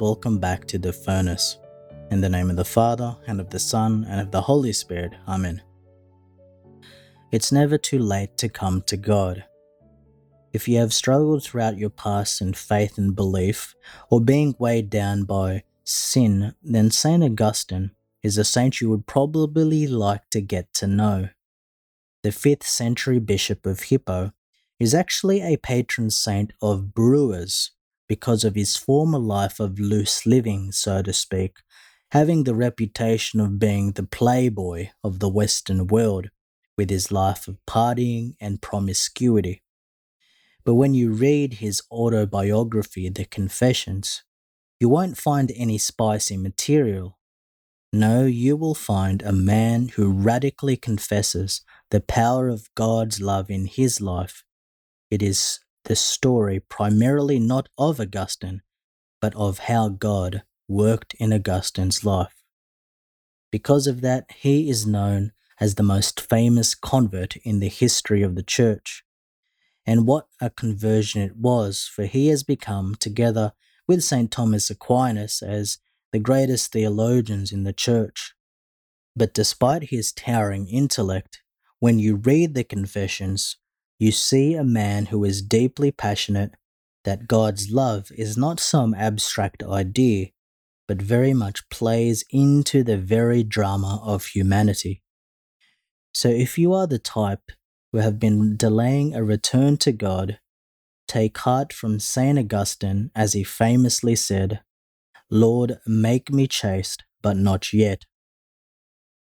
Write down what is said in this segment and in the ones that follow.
welcome back to the furnace. In the name of the Father, and of the Son, and of the Holy Spirit. Amen. It's never too late to come to God. If you have struggled throughout your past in faith and belief, or being weighed down by sin, then St. Augustine is a saint you would probably like to get to know. The 5th century Bishop of Hippo is actually a patron saint of brewers because of his former life of loose living, so to speak, having the reputation of being the playboy of the Western world with his life of partying and promiscuity. But when you read his autobiography, The Confessions, you won't find any spicy material. No, you will find a man who radically confesses the power of God's love in his life. It is the story primarily not of Augustine, but of how God worked in Augustine's life. Because of that, he is known as the most famous convert in the history of the church. And what a conversion it was, for he has become, together with St. Thomas Aquinas, as the greatest theologians in the church. But despite his towering intellect, when you read the Confessions, you see a man who is deeply passionate that God's love is not some abstract idea, but very much plays into the very drama of humanity. So if you are the type who have been delaying a return to God, take heart from St. Augustine as he famously said, Lord, make me chaste, but not yet.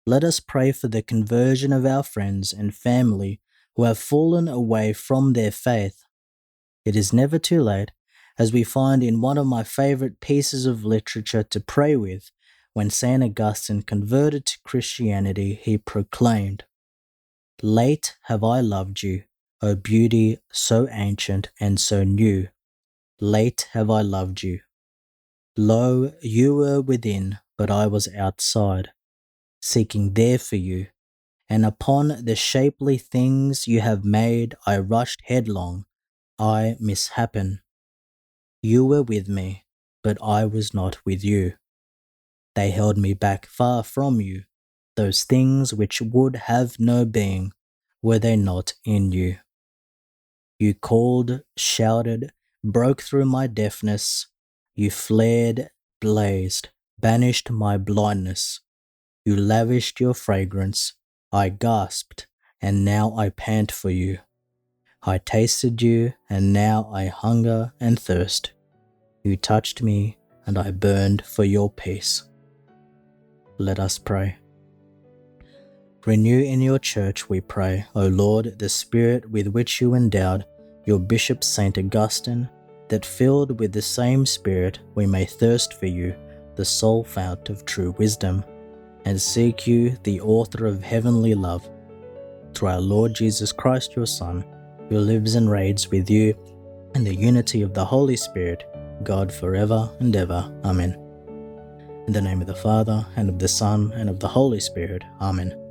Let us pray for the conversion of our friends and family who have fallen away from their faith. It is never too late, as we find in one of my favorite pieces of literature to pray with. When St. Augustine converted to Christianity, he proclaimed, Late have I loved you, O beauty so ancient and so new. Late have I loved you. Lo, you were within, but I was outside, seeking there for you and upon the shapely things you have made I rushed headlong, I mishappen. You were with me, but I was not with you. They held me back far from you, those things which would have no being, were they not in you. You called, shouted, broke through my deafness, you flared, blazed, banished my blindness. You lavished your fragrance I gasped, and now I pant for you. I tasted you, and now I hunger and thirst. You touched me, and I burned for your peace. Let us pray. Renew in your church, we pray, O Lord, the spirit with which you endowed your Bishop St. Augustine, that filled with the same spirit we may thirst for you, the sole fount of true wisdom and seek you, the author of heavenly love, through our Lord Jesus Christ, your Son, who lives and reigns with you in the unity of the Holy Spirit, God forever and ever. Amen. In the name of the Father, and of the Son, and of the Holy Spirit. Amen.